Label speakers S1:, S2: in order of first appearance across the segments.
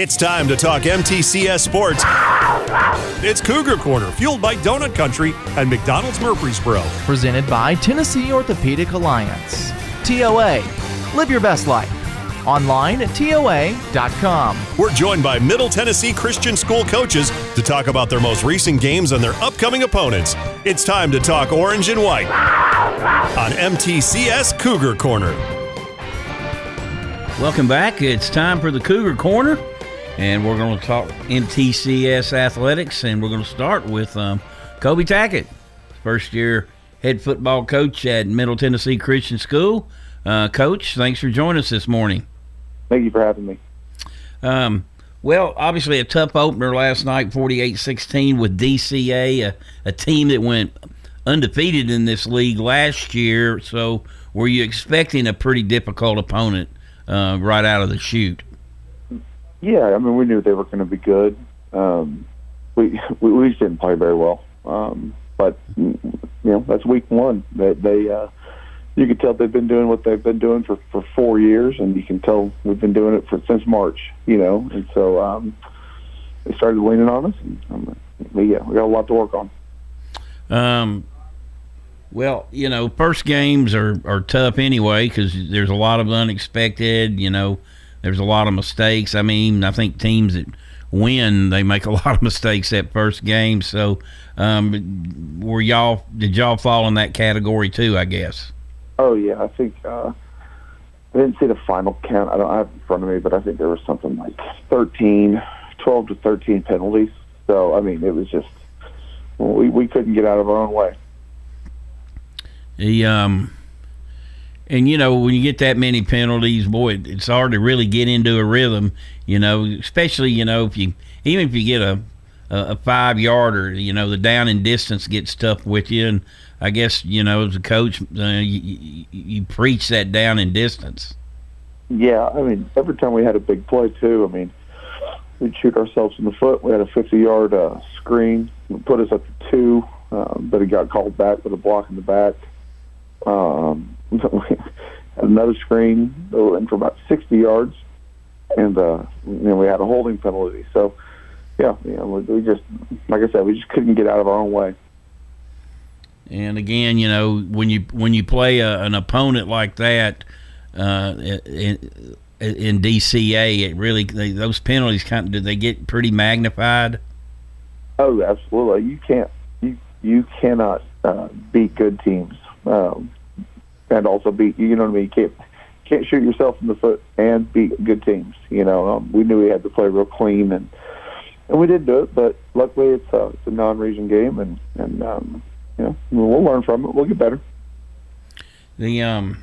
S1: It's time to talk MTCS sports. It's Cougar Corner, fueled by Donut Country and McDonald's Murfreesboro.
S2: Presented by Tennessee Orthopedic Alliance. TOA. Live your best life. Online at TOA.com.
S1: We're joined by Middle Tennessee Christian School coaches to talk about their most recent games and their upcoming opponents. It's time to talk orange and white on MTCS Cougar Corner.
S3: Welcome back. It's time for the Cougar Corner and we're going to talk MTCS athletics, and we're going to start with um, Kobe Tackett, first year head football coach at Middle Tennessee Christian School. Uh, coach, thanks for joining us this morning.
S4: Thank you for having me.
S3: Um, well, obviously a tough opener last night, 48-16 with DCA, a, a team that went undefeated in this league last year. So, were you expecting a pretty difficult opponent uh, right out of the chute?
S4: Yeah, I mean, we knew they were going to be good. Um, we, we we just didn't play very well, um, but you know that's week one. They, they uh, you can tell they've been doing what they've been doing for for four years, and you can tell we've been doing it for since March. You know, and so um, they started leaning on us, and um, yeah, we got a lot to work on.
S3: Um, well, you know, first games are, are tough anyway because there's a lot of unexpected. You know, there's a lot of mistakes. I mean, I think teams that win they make a lot of mistakes that first game. So, um, were y'all did y'all fall in that category too? I guess.
S4: Oh yeah, I think uh, I didn't see the final count. I don't have it in front of me, but I think there was something like 13, 12 to thirteen penalties. So I mean, it was just we we couldn't get out of our own way.
S3: The um and you know when you get that many penalties, boy, it's hard to really get into a rhythm. You know, especially you know if you even if you get a a, five yarder, you know the down and distance gets tough with you. And I guess you know as a coach, uh, you, you preach that down and distance.
S4: Yeah, I mean every time we had a big play too. I mean we'd shoot ourselves in the foot. We had a 50-yard uh, screen, put us up to two, um, but it got called back with a block in the back. Um, another screen that in for about 60 yards, and uh, you know, we had a holding penalty. So, yeah, you know, we just, like I said, we just couldn't get out of our own way.
S3: And again, you know, when you when you play a, an opponent like that uh, in, in DCA, it really they, those penalties kind of do they get pretty magnified?
S4: Oh, absolutely. You can't you you cannot uh, beat good teams. Um, and also beat you know what I mean. You can't can't shoot yourself in the foot and beat good teams. You know, um, we knew we had to play real clean and and we did do it, but luckily it's a, it's a non-region game and and um, you know we'll learn from it. We'll get better.
S3: The um,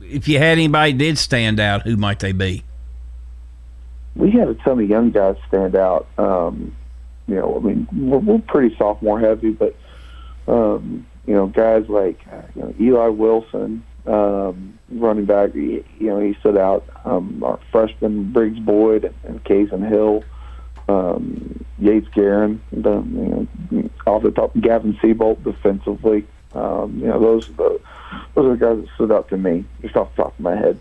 S3: if you had anybody did stand out, who might they be?
S4: We had a ton of young guys stand out. Um, you know, I mean, we're, we're pretty sophomore heavy, but um, you know, guys like you know, Eli Wilson, um, running back, you know, he stood out. Um, our freshman Briggs Boyd and Kaysen Hill, um, Yates Guerin, the, you know, off the top, Gavin Seabolt defensively. Um, you know, those the those are the guys that stood out to me just off the top of my head.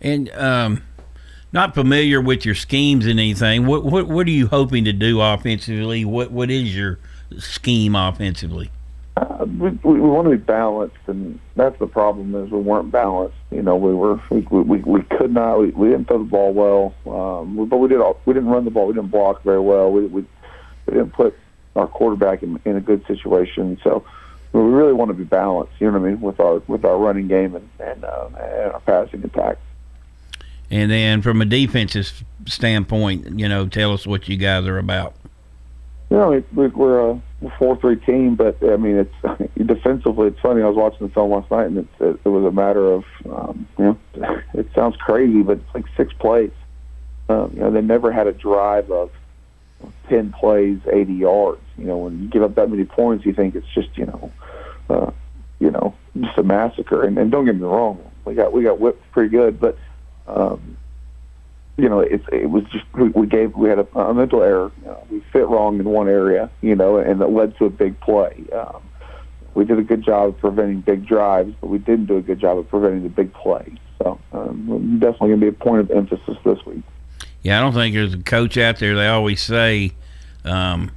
S3: And um, not familiar with your schemes and anything. What what what are you hoping to do offensively? What what is your scheme offensively?
S4: Uh, we, we want to be balanced, and that's the problem is we weren't balanced. You know, we were we we, we could not we, we didn't throw the ball well, um, but we did all, we didn't run the ball. We didn't block very well. We we, we didn't put our quarterback in, in a good situation. So we really want to be balanced. You know what I mean with our with our running game and and, uh, and our passing attack.
S3: And then from a defensive standpoint, you know, tell us what you guys are about.
S4: You know, we, we're a four-three team, but I mean, it's defensively. It's funny. I was watching the film last night, and it's, it, it was a matter of, um, you know, it sounds crazy, but it's like six plays. Um, you know, they never had a drive of ten plays, eighty yards. You know, when you give up that many points, you think it's just, you know, uh, you know, just a massacre. And, and don't get me wrong, we got we got whipped pretty good, but um, you know, it, it was just we, we gave we had a, a mental error. You know, we fit wrong in one area, you know, and it led to a big play. Um, we did a good job of preventing big drives, but we didn't do a good job of preventing the big play. So um, definitely going to be a point of emphasis this week.
S3: Yeah, I don't think there's a coach out there. They always say, um,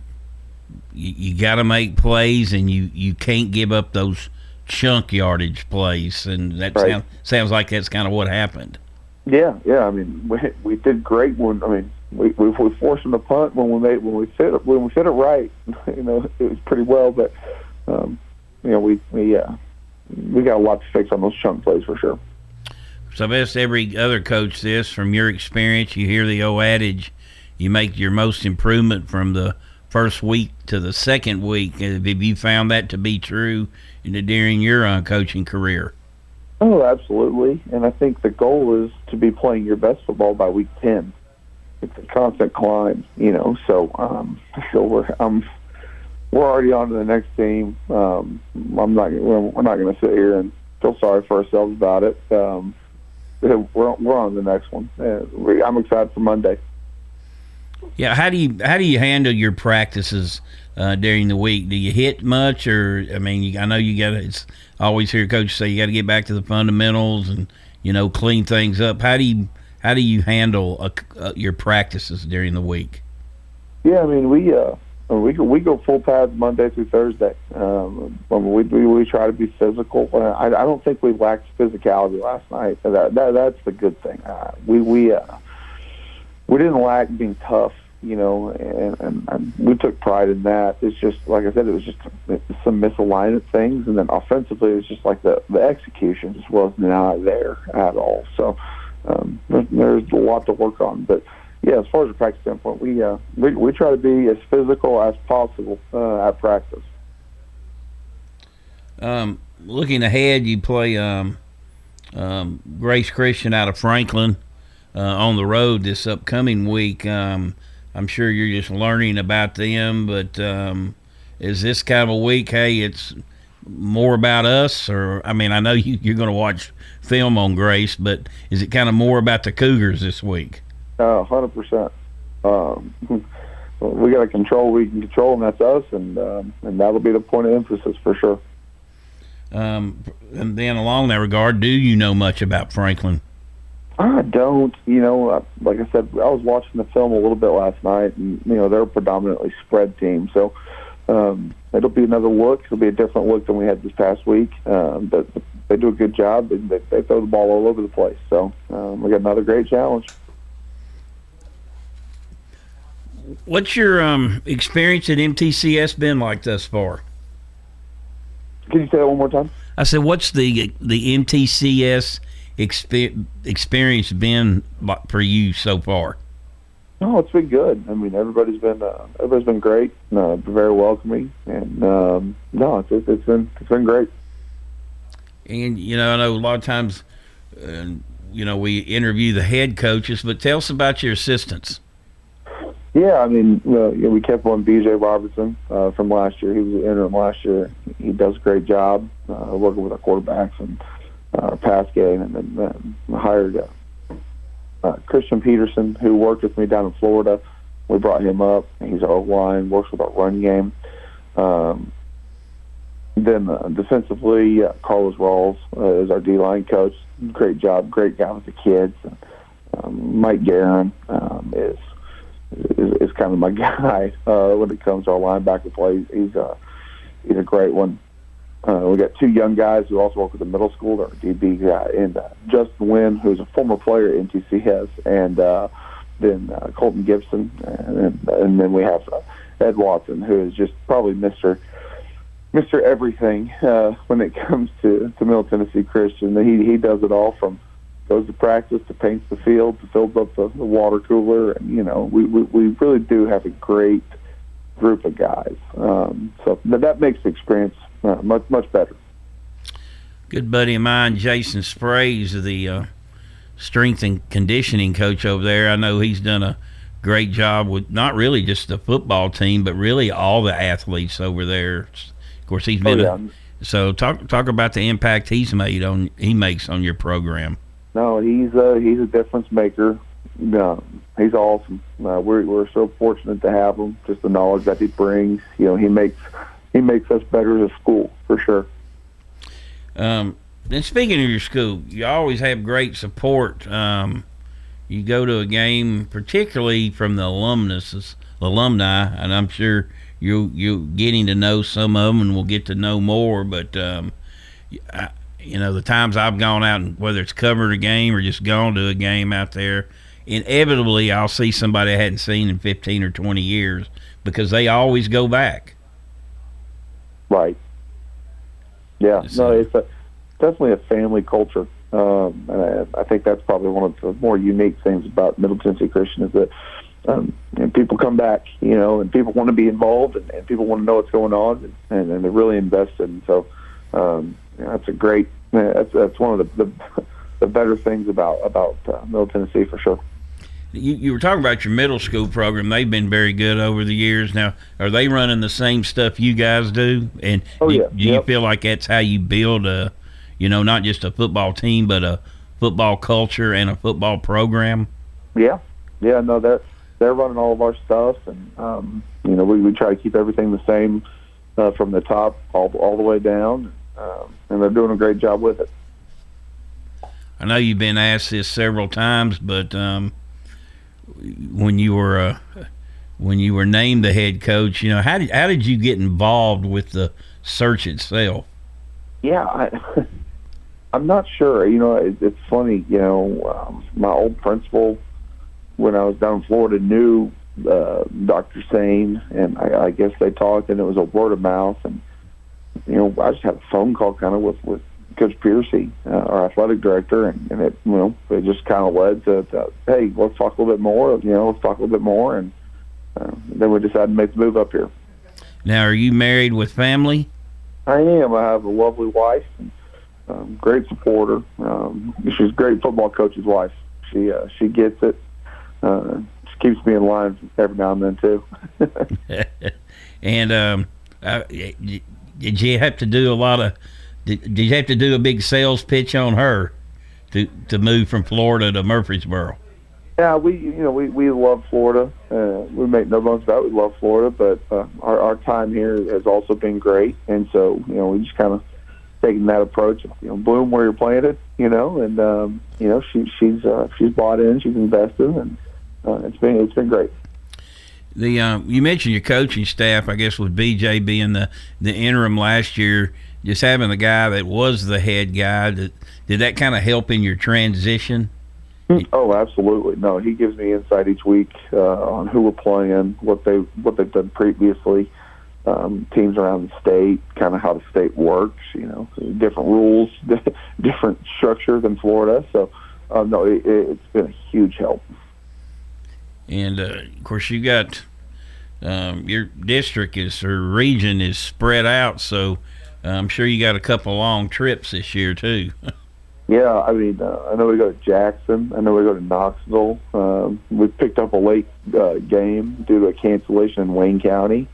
S3: you, you got to make plays, and you you can't give up those chunk yardage plays, and that
S4: Right.
S3: sound, sounds like that's kind of what happened.
S4: Yeah, yeah. I mean, we we did great when I mean we we, we forced them to punt when we made when we fit it when we fit it right. You know, it was pretty well, but um, you know we we uh, we got a lot to fix on those chunk plays for sure.
S3: So I've asked every other coach this from your experience. You hear the old adage, you make your most improvement from the first week to the second week. Have you found that to be true in the, during your uh, coaching career?
S4: Oh, absolutely. And I think the goal is to be playing your best football by week ten. It's a constant climb, you know. So, um, so we're um, we're already on to the next team. Um, I'm not we're, we're not going to sit here and feel sorry for ourselves about it. Um, we're we're on the next one. Uh, I'm excited for Monday.
S3: Yeah, how do you how do you handle your practices uh, during the week? Do you hit much, or I mean, you, I know you got. It's always hear coaches say you got to get back to the fundamentals and you know clean things up. How do you how do you handle uh uh, your practices during the week?
S4: Yeah, I mean we uh we we go full pads Monday through Thursday. Um, we, we we try to be physical. I, I don't think we lacked physicality last night. That, that that's the good thing. Uh, we we uh, we didn't lack being tough, you know, and, and, and we took pride in that. It's just like I said, it was just some misalignment things, and then offensively, it was just like the the execution just wasn't not there at all. So um, there- there's a lot to work on, but yeah, as far as the practice standpoint, we uh, we we try to be as physical as possible uh, at practice.
S3: Um, looking ahead, you play um, um, Grace Christian out of Franklin uh, on the road this upcoming week. Um, I'm sure you're just learning about them, but um, is this kind of a week? Hey, it's more about us, or I mean, I know you, you're going to watch film on Grace, but is it kind of more about the Cougars this week?
S4: Uh, hundred percent. Um, we got to control. what We can control, and that's us, and um, and that'll be the point of emphasis for sure.
S3: Um, and then, along that regard, do you know much about Franklin?
S4: I don't. You know, uh, like I said, I was watching the film a little bit last night, and you know they're a predominantly spread team, so um, it'll be another look. It'll be a different look than we had this past week. Um, but they do a good job. and They, they throw the ball all over the place. So um, we got another great challenge.
S3: What's your um, experience at MTCS been like thus far?
S4: Can you say that one more time?
S3: I said, what's the the MTCS expe- experience been for you so far?
S4: No, it's been good. I mean, everybody's been uh, everybody's been great, uh, very welcoming, and um, no, it's it's been it's been great.
S3: And you know, I know a lot of times, uh, you know, we interview the head coaches, but tell us about your assistants.
S4: Yeah, I mean, uh, you know, we kept on BJ Robertson uh, from last year. He was the interim last year. He does a great job uh, working with our quarterbacks and uh, our pass game, and then uh, hired uh, uh, Christian Peterson, who worked with me down in Florida. We brought him up. He's our line, works with our run game. Um, then uh, defensively, uh, Carlos Rawls uh, is our D line coach. Great job, great guy with the kids. Um, Mike Guerin um, is is, is kind of my guy uh, when it comes to our linebacker play. He's a he's a great one. Uh, we got two young guys who also work with the middle school. Our DB guy and uh, Justin Wynn, who's a former player at MTCS, and uh, then uh, Colton Gibson, and and then we have uh, Ed Watson, who is just probably Mister Mister Everything uh, when it comes to to Middle Tennessee Christian. He he does it all from goes to practice, to paints the field, to fills up the, the water cooler, and you know we, we we really do have a great group of guys. Um, so that, that makes the experience uh, much much better.
S3: Good buddy of mine, Jason Sprays, the uh, strength and conditioning coach over there. I know he's done a great job with not really just the football team, but really all the athletes over there. Of course, he's been Oh,
S4: yeah,
S3: a, so talk talk about the impact he's made on he makes on your program.
S4: no, he's uh, he's a difference maker. No, he's awesome. Uh, we're we're so fortunate to have him. Just the knowledge that he brings. You know, he makes he makes us better as a school for sure.
S3: Um, and speaking of your school, you always have great support. Um, you go to a game, particularly from the alumnus, alumni, and I'm sure you you getting to know some of them, and we'll get to know more. But um, I, you know, the times I've gone out and whether it's covered a game or just gone to a game out there, inevitably I'll see somebody I hadn't seen in 15 or 20 years because they always go back.
S4: Right. Yeah. No, it's a, definitely a family culture. Um, and I, I think that's probably one of the more unique things about Middle Tennessee Christian is that um, and people come back, you know, and people want to be involved and, and people want to know what's going on and, and they're really invested. And so um, you know, that's a great, that's, that's one of the, the, the better things about, about uh, Middle Tennessee for sure.
S3: You, you were talking about your middle school program. They've been very good over the years. Now, are they running the same stuff you guys do? And
S4: oh,
S3: do,
S4: yeah.
S3: do you feel like that's how you build a, you know, not just a football team, but a football culture and a football program?
S4: Yeah, yeah. No, they're they're running all of our stuff, and um, you know, we, we try to keep everything the same uh, from the top all all the way down, um, and they're doing a great job with it.
S3: I know you've been asked this several times, but um, when you were uh, when you were named the head coach, you know how did how did you get involved with the search itself?
S4: Yeah, I, I'm not sure. You know, it, it's funny. You know, um, my old principal when I was down in Florida knew uh, Dr. Sane, and I, I guess they talked, and it was a word of mouth, and you know, I just had a phone call kind of with with Coach Piercy, uh, our athletic director, and, and it, you know, it just kind of led to, to, hey, let's talk a little bit more. You know, let's talk a little bit more, and uh, then we decided to make the move up here.
S3: Now, are you married with family?
S4: I am. I have a lovely wife, and, um, great supporter. Um, she's a great football coach's wife. She uh, she gets it. Uh, she keeps me in line every now and then too.
S3: and um, uh, did you have to do a lot of did, did you have to do a big sales pitch on her to to move from Florida to Murfreesboro?
S4: Yeah, we you know we we love Florida. Uh, we make no bones about it. We love Florida, but uh, our our time here has also been great, and so you know we just kind of taking that approach. You know, bloom where you're planted. You know, and um, you know she she's uh, she's bought in, she's invested, and uh, it's been it's been great.
S3: The uh, you mentioned your coaching staff, I guess, with BJ being the the interim last year just having the guy that was the head guy did, did that kind of help in your transition?
S4: Oh absolutely. No he gives me insight each week uh, on who we're playing what they what they've done previously um, teams around the state kind of how the state works you know different rules different structure than florida. So uh, no it, it's been a huge help.
S3: And uh, of course you got um, your district is or region is spread out so I'm sure you got a couple long trips this year too.
S4: yeah, I mean, uh, I know we go to Jackson. I know we go to Knoxville. Um, we picked up a late uh, game due to a cancellation in Wayne County.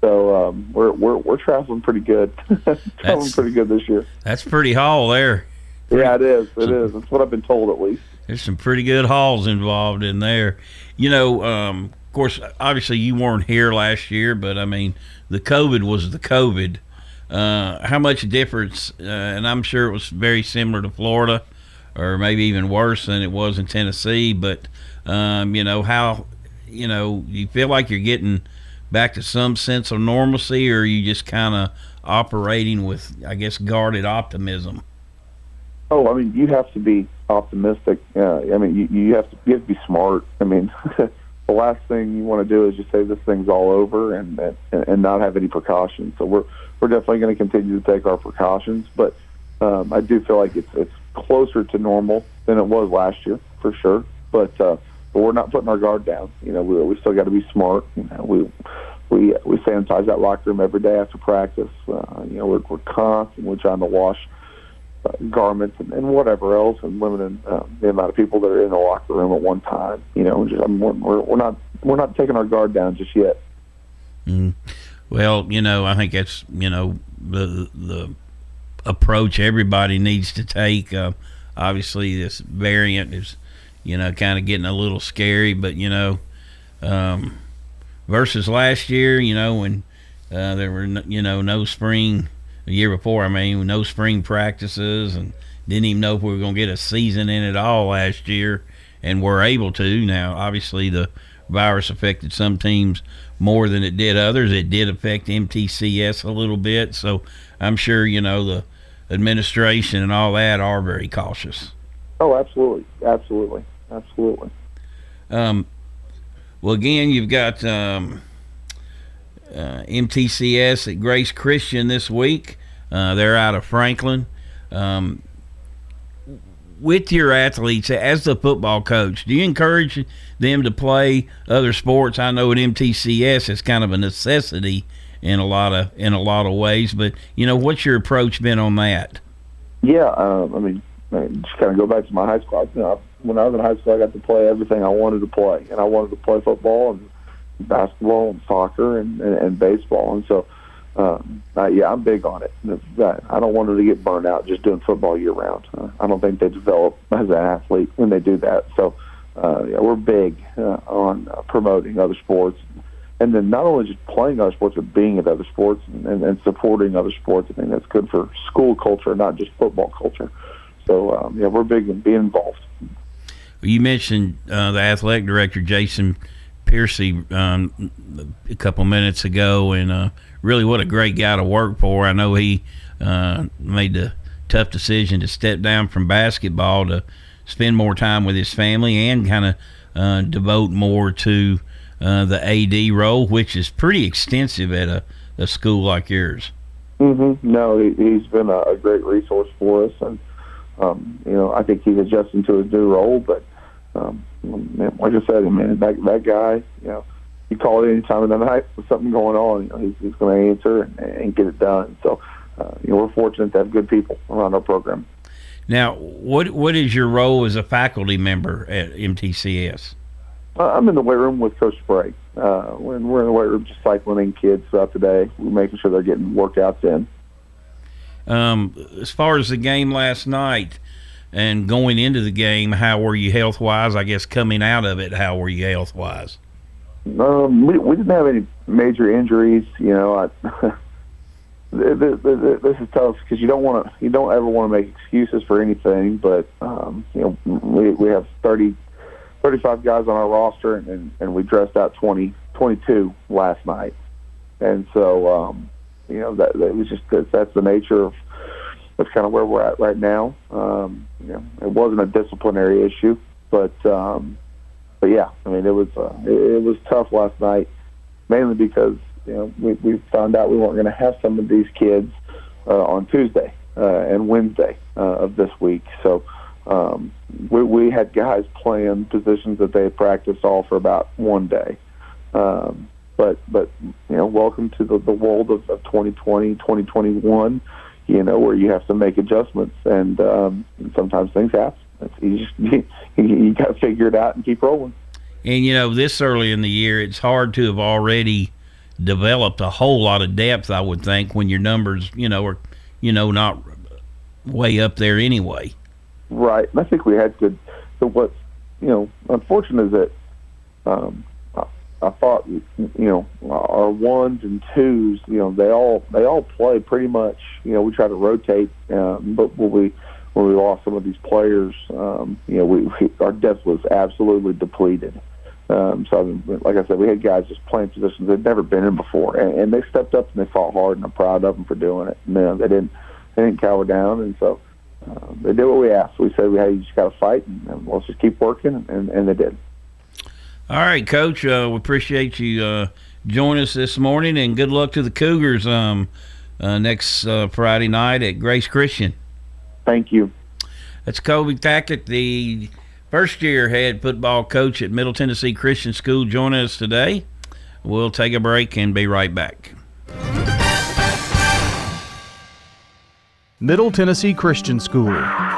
S4: So um, we're we're we're traveling pretty good. traveling that's, pretty good this year.
S3: That's pretty haul there.
S4: Yeah, it is. It is. That's what I've been told at least.
S3: There's some pretty good hauls involved in there. You know, um, of course, obviously you weren't here last year, but I mean, the COVID was the COVID. Uh, how much difference? Uh, and I'm sure it was very similar to Florida, or maybe even worse than it was in Tennessee. But um, you know how you know you feel like you're getting back to some sense of normalcy, or you just kind of operating with, I guess, guarded optimism?
S4: Oh, I mean, you have to be optimistic. Uh, I mean, you, you have to you have to be smart. I mean, the last thing you want to do is just say this thing's all over and and, and not have any precautions. So we're we're definitely going to continue to take our precautions, but um, I do feel like it's it's closer to normal than it was last year for sure. But uh, but we're not putting our guard down. You know, we we still got to be smart. You know, we we we sanitize that locker room every day after practice. Uh, you know, we're we're constantly trying to wash garments and, and whatever else, and limiting uh, the amount of people that are in the locker room at one time. You know, just I mean, we're, we're not we're not taking our guard down just yet.
S3: Mm. Well, you know, I think that's you know the the approach everybody needs to take. Uh, obviously, this variant is you know kind of getting a little scary, but you know, um, versus last year, you know when uh, there were no, you know no spring the year before. I mean, no spring practices and didn't even know if we were going to get a season in at all last year, and we're able to. Now, obviously, the virus affected some teams more than it did others. It did affect MTCS a little bit, so I'm sure you know the administration and all that are very cautious.
S4: Oh, absolutely, absolutely, absolutely.
S3: Um, well, again, you've got um, uh, MTCS at Grace Christian this week. Uh, they're out of Franklin. Um, with your athletes as the football coach, do you encourage them to play other sports? I know at MTCS it's kind of a necessity in a lot of in a lot of ways, but you know, what's your approach been on that?
S4: Yeah, um, I mean, just kind of go back to my high school. You know, when I was in high school, I got to play everything I wanted to play, and I wanted to play football and basketball and soccer and, and, and baseball, and so um, uh, yeah, I'm big on it. I don't want them to get burned out just doing football year round. Uh, I don't think they develop as an athlete when they do that. So, uh, yeah, we're big uh, on uh, promoting other sports, and then not only just playing other sports, but being at other sports and, and, and supporting other sports. I think that's good for school culture, not just football culture. So, um, yeah, we're big in being involved.
S3: You mentioned uh, the athletic director, Jason Piercy, um, a couple minutes ago, and uh, really what a great guy to work for. I know he uh, made the tough decision to step down from basketball to spend more time with his family and kind of uh, devote more to uh, the AD role, which is pretty extensive at a, a school like yours.
S4: Mm-hmm. No, he, has been a, a, great resource for us, and um, you know I think he's adjusting to his new role. But um, like I said, man, that that guy, you know you call it any time of the night with something going on, you know, he's, he's going to answer and, and, get it done. So, uh, you know, we're fortunate to have good people around our program.
S3: Now, what what is your role as a faculty member at MTCS?
S4: Uh, I'm in the weight room with Coach Sprague. Uh, when we're in the weight room, just cycling in kids throughout the day, we're making sure they're getting workouts in.
S3: Um, as far as the game last night and going into the game, how were you health wise? I guess coming out of it, how were you health wise?
S4: Um, we, we didn't have any major injuries. You know, I, this is tough because you don't want to, you don't ever want to make excuses for anything. But um, you know, we we have 30, 35 guys on our roster, and, and we dressed out 20, 22 last night, and so um, you know that, that was just that's the nature of that's kind of where we're at right now. Um, you know, it wasn't a disciplinary issue, but um, but yeah, I mean, it was uh, it, it was tough last night, mainly because you know we, we found out we weren't going to have some of these kids uh, on Tuesday uh, and Wednesday uh, of this week. So um, we, we had guys playing positions that they had practiced all for about one day. Um, but but you know, welcome to the, the world of, of 2020, 2021. You know, where you have to make adjustments, and um, sometimes things happen you just you, you got to figure it out and keep rolling.
S3: And you know, this early in the year, it's hard to have already developed a whole lot of depth. I would think when your numbers, you know, are you know not way up there anyway.
S4: Right. And I think we had good. So what's you know unfortunate is that um, I, I thought you know our ones and twos, you know, they all they all play pretty much. You know, we try to rotate, um, but will we when we lost some of these players, um, you know, we, we our depth was absolutely depleted. Um, so, I mean, like I said, we had guys just playing positions they'd never been in before, and, and they stepped up and they fought hard, and I'm proud of them for doing it. And, you know, they didn't they didn't cower down, and so uh, they did what we asked. We said, "Hey, you just got to fight, and, and let's just keep working," and, and they did.
S3: All right, Coach. Uh, we appreciate you uh, joining us this morning, and good luck to the Cougars um, uh, next uh, Friday night at Grace Christian.
S4: Thank you.
S3: That's Kobe Tackett, the first year head football coach at Middle Tennessee Christian School, joining us today. We'll take a break and be right back.
S5: Middle Tennessee Christian School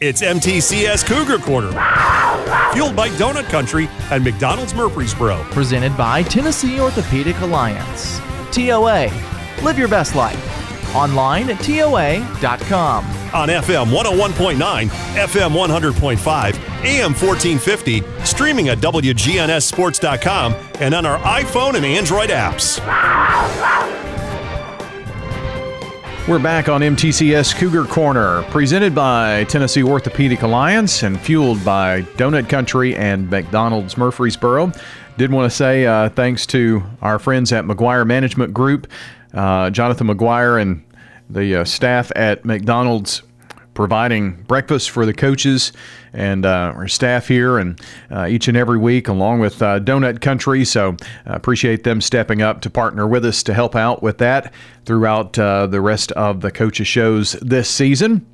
S1: It's MTCS Cougar Corner. Fueled by Donut Country and McDonald's Murfreesboro.
S2: Presented by Tennessee Orthopedic Alliance. TOA. Live your best life. Online at TOA.com.
S1: On FM 101.9, FM 100.5, AM 1450, streaming at WGNSSports.com, and on our iPhone and Android apps.
S5: We're back on MTCS Cougar Corner, presented by Tennessee Orthopedic Alliance and fueled by Donut Country and McDonald's Murfreesboro. Did want to say uh, thanks to our friends at McGuire Management Group, uh, Jonathan McGuire, and the uh, staff at McDonald's providing breakfast for the coaches and uh, our staff here and uh, each and every week along with uh, donut country. So uh, appreciate them stepping up to partner with us to help out with that throughout uh, the rest of the coaches shows this season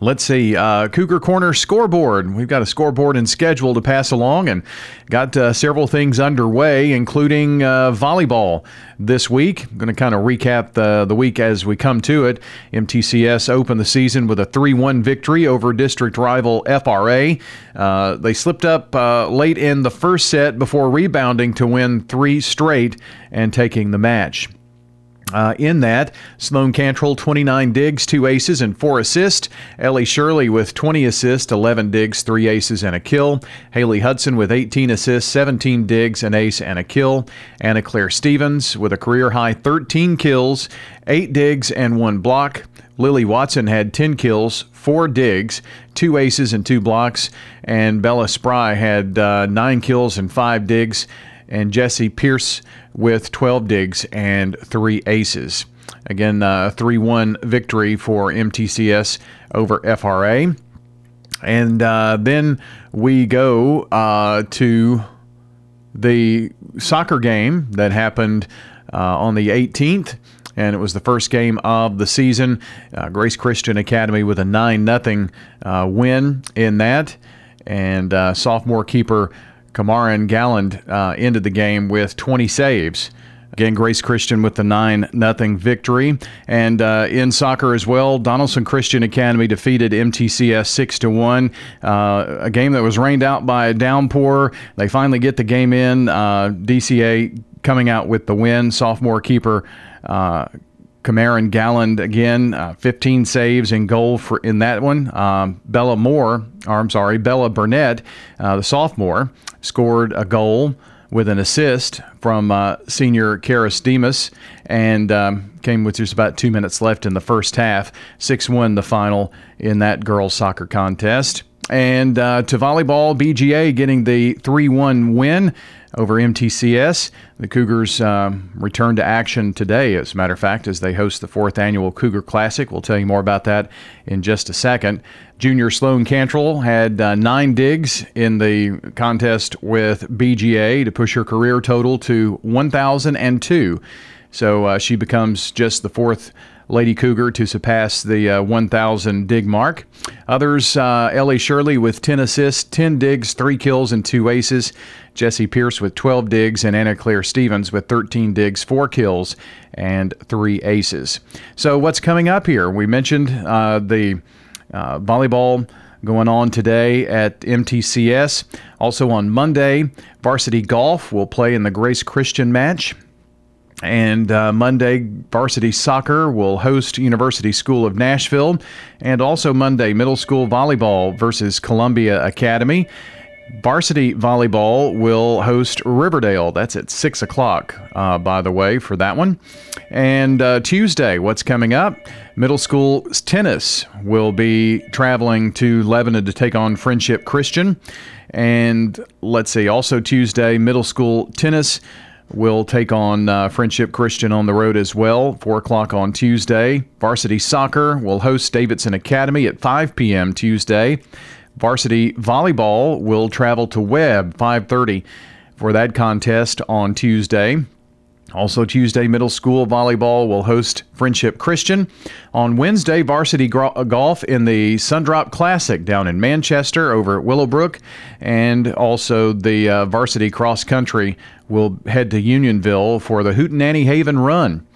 S5: Let's see, uh, Cougar Corner scoreboard. We've got a scoreboard and schedule to pass along and got uh, several things underway, including uh, volleyball this week. I'm going to kind of recap the, the week as we come to it. MTCS opened the season with a 3 1 victory over district rival FRA. Uh, they slipped up uh, late in the first set before rebounding to win three straight and taking the match. Uh, in that, Sloan Cantrell, 29 digs, 2 aces, and 4 assists. Ellie Shirley with 20 assists, 11 digs, 3 aces, and a kill. Haley Hudson with 18 assists, 17 digs, an ace, and a kill. Anna Claire Stevens with a career high 13 kills, 8 digs, and 1 block. Lily Watson had 10 kills, 4 digs, 2 aces, and 2 blocks. And Bella Spry had uh, 9 kills and 5 digs. And Jesse Pierce with 12 digs and three aces. Again, a 3 1 victory for MTCS over FRA. And uh, then we go uh, to the soccer game that happened uh, on the 18th. And it was the first game of the season. Uh, Grace Christian Academy with a 9 0 uh, win in that. And uh, sophomore keeper Kamaran Galland uh, ended the game with 20 saves. Again, Grace Christian with the 9 0 victory. And uh, in soccer as well, Donaldson Christian Academy defeated MTCS 6 1. Uh, a game that was rained out by a downpour. They finally get the game in. Uh, DCA coming out with the win. Sophomore keeper uh, Cameron Galland again, uh, 15 saves in goal for in that one. Um, Bella Moore, or I'm sorry, Bella Burnett, uh, the sophomore, scored a goal with an assist from uh, senior Karis Demas and um, came with just about two minutes left in the first half. 6 1 the final in that girls' soccer contest. And uh, to volleyball, BGA getting the 3 1 win over MTCS. The Cougars um, return to action today, as a matter of fact, as they host the fourth annual Cougar Classic. We'll tell you more about that in just a second. Junior Sloan Cantrell had uh, nine digs in the contest with BGA to push her career total to 1,002. So uh, she becomes just the fourth Lady Cougar to surpass the uh, 1,000 dig mark. Others, uh, Ellie Shirley with 10 assists, 10 digs, 3 kills, and 2 aces. Jesse Pierce with 12 digs, and Anna Claire Stevens with 13 digs, 4 kills, and 3 aces. So, what's coming up here? We mentioned uh, the uh, volleyball going on today at MTCS. Also on Monday, varsity golf will play in the Grace Christian match. And uh, Monday, varsity soccer will host University School of Nashville. And also Monday, middle school volleyball versus Columbia Academy. Varsity volleyball will host Riverdale. That's at 6 o'clock, uh, by the way, for that one. And uh, Tuesday, what's coming up? Middle school tennis will be traveling to Lebanon to take on Friendship Christian. And let's see, also Tuesday, middle school tennis will take on uh, Friendship Christian on the road as well. 4 o'clock on Tuesday. Varsity Soccer will host Davidson Academy at 5 p.m. Tuesday. Varsity Volleyball will travel to Webb 5:30 for that contest on Tuesday. Also, Tuesday, middle school volleyball will host Friendship Christian. On Wednesday, varsity golf in the Sundrop Classic down in Manchester over at Willowbrook. And also, the uh, varsity cross country will head to Unionville for the Hootenanny Haven Run.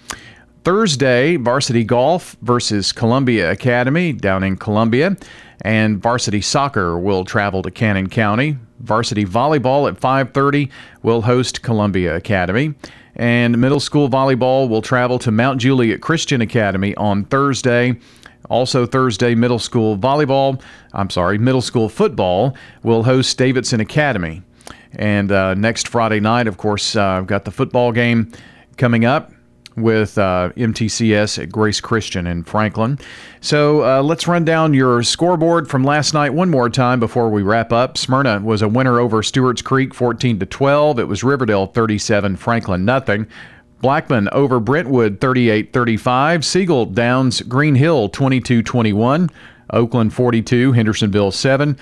S5: Thursday, varsity golf versus Columbia Academy down in Columbia. And varsity soccer will travel to Cannon County. Varsity volleyball at 5:30 will host Columbia Academy. And middle school volleyball will travel to Mount Juliet Christian Academy on Thursday. Also, Thursday, middle school volleyball, I'm sorry, middle school football will host Davidson Academy. And uh, next Friday night, of course, uh, I've got the football game coming up with uh, MTCS at Grace Christian in Franklin. So uh, let's run down your scoreboard from last night one more time before we wrap up. Smyrna was a winner over Stewart's Creek 14 to 12. It was Riverdale 37, Franklin nothing. Blackman over Brentwood 38 35. Siegel downs Green Hill 22 21. Oakland 42, Hendersonville 7.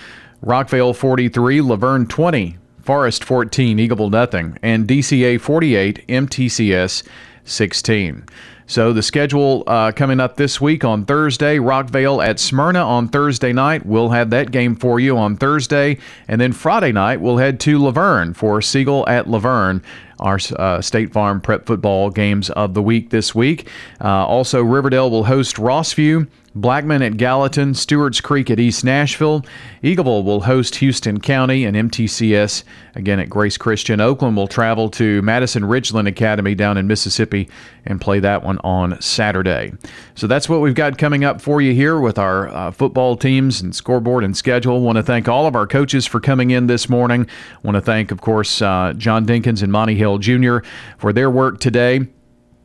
S5: Rockvale 43, La Vergne 20. Forrest 14, Eagleville nothing. And DCA 48, MTCS 16. So the schedule uh, coming up this week on Thursday, Rockvale at Smyrna on Thursday night. We'll have that game for you on Thursday. And then Friday night, we'll head to La Vergne for Siegel at La Vergne our uh, State Farm prep football games of the week this week. Uh, also, Riverdale will host Rossview. Blackman at Gallatin, Stewart's Creek at East Nashville. Eagleville will host Houston County and MTCS again at Grace Christian. Oakland will travel to Madison Ridgeland Academy down in Mississippi and play that one on Saturday. So that's what we've got coming up for you here with our uh, football teams and scoreboard and schedule. Want to thank all of our coaches for coming in this morning. Want to thank, of course, uh, John Dinkins and Monty Hill Jr. for their work today.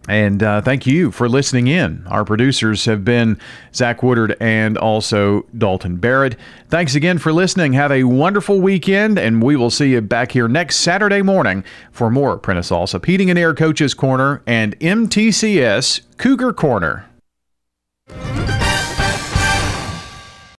S5: And uh, thank you for listening in. Our producers have been Zach Woodard and also Dalton Barrett. Thanks again for listening. Have a wonderful weekend, and we will see you back here next Saturday morning for more Prentice Allsup Heating and Air Coaches Corner and MTCS Cougar Corner.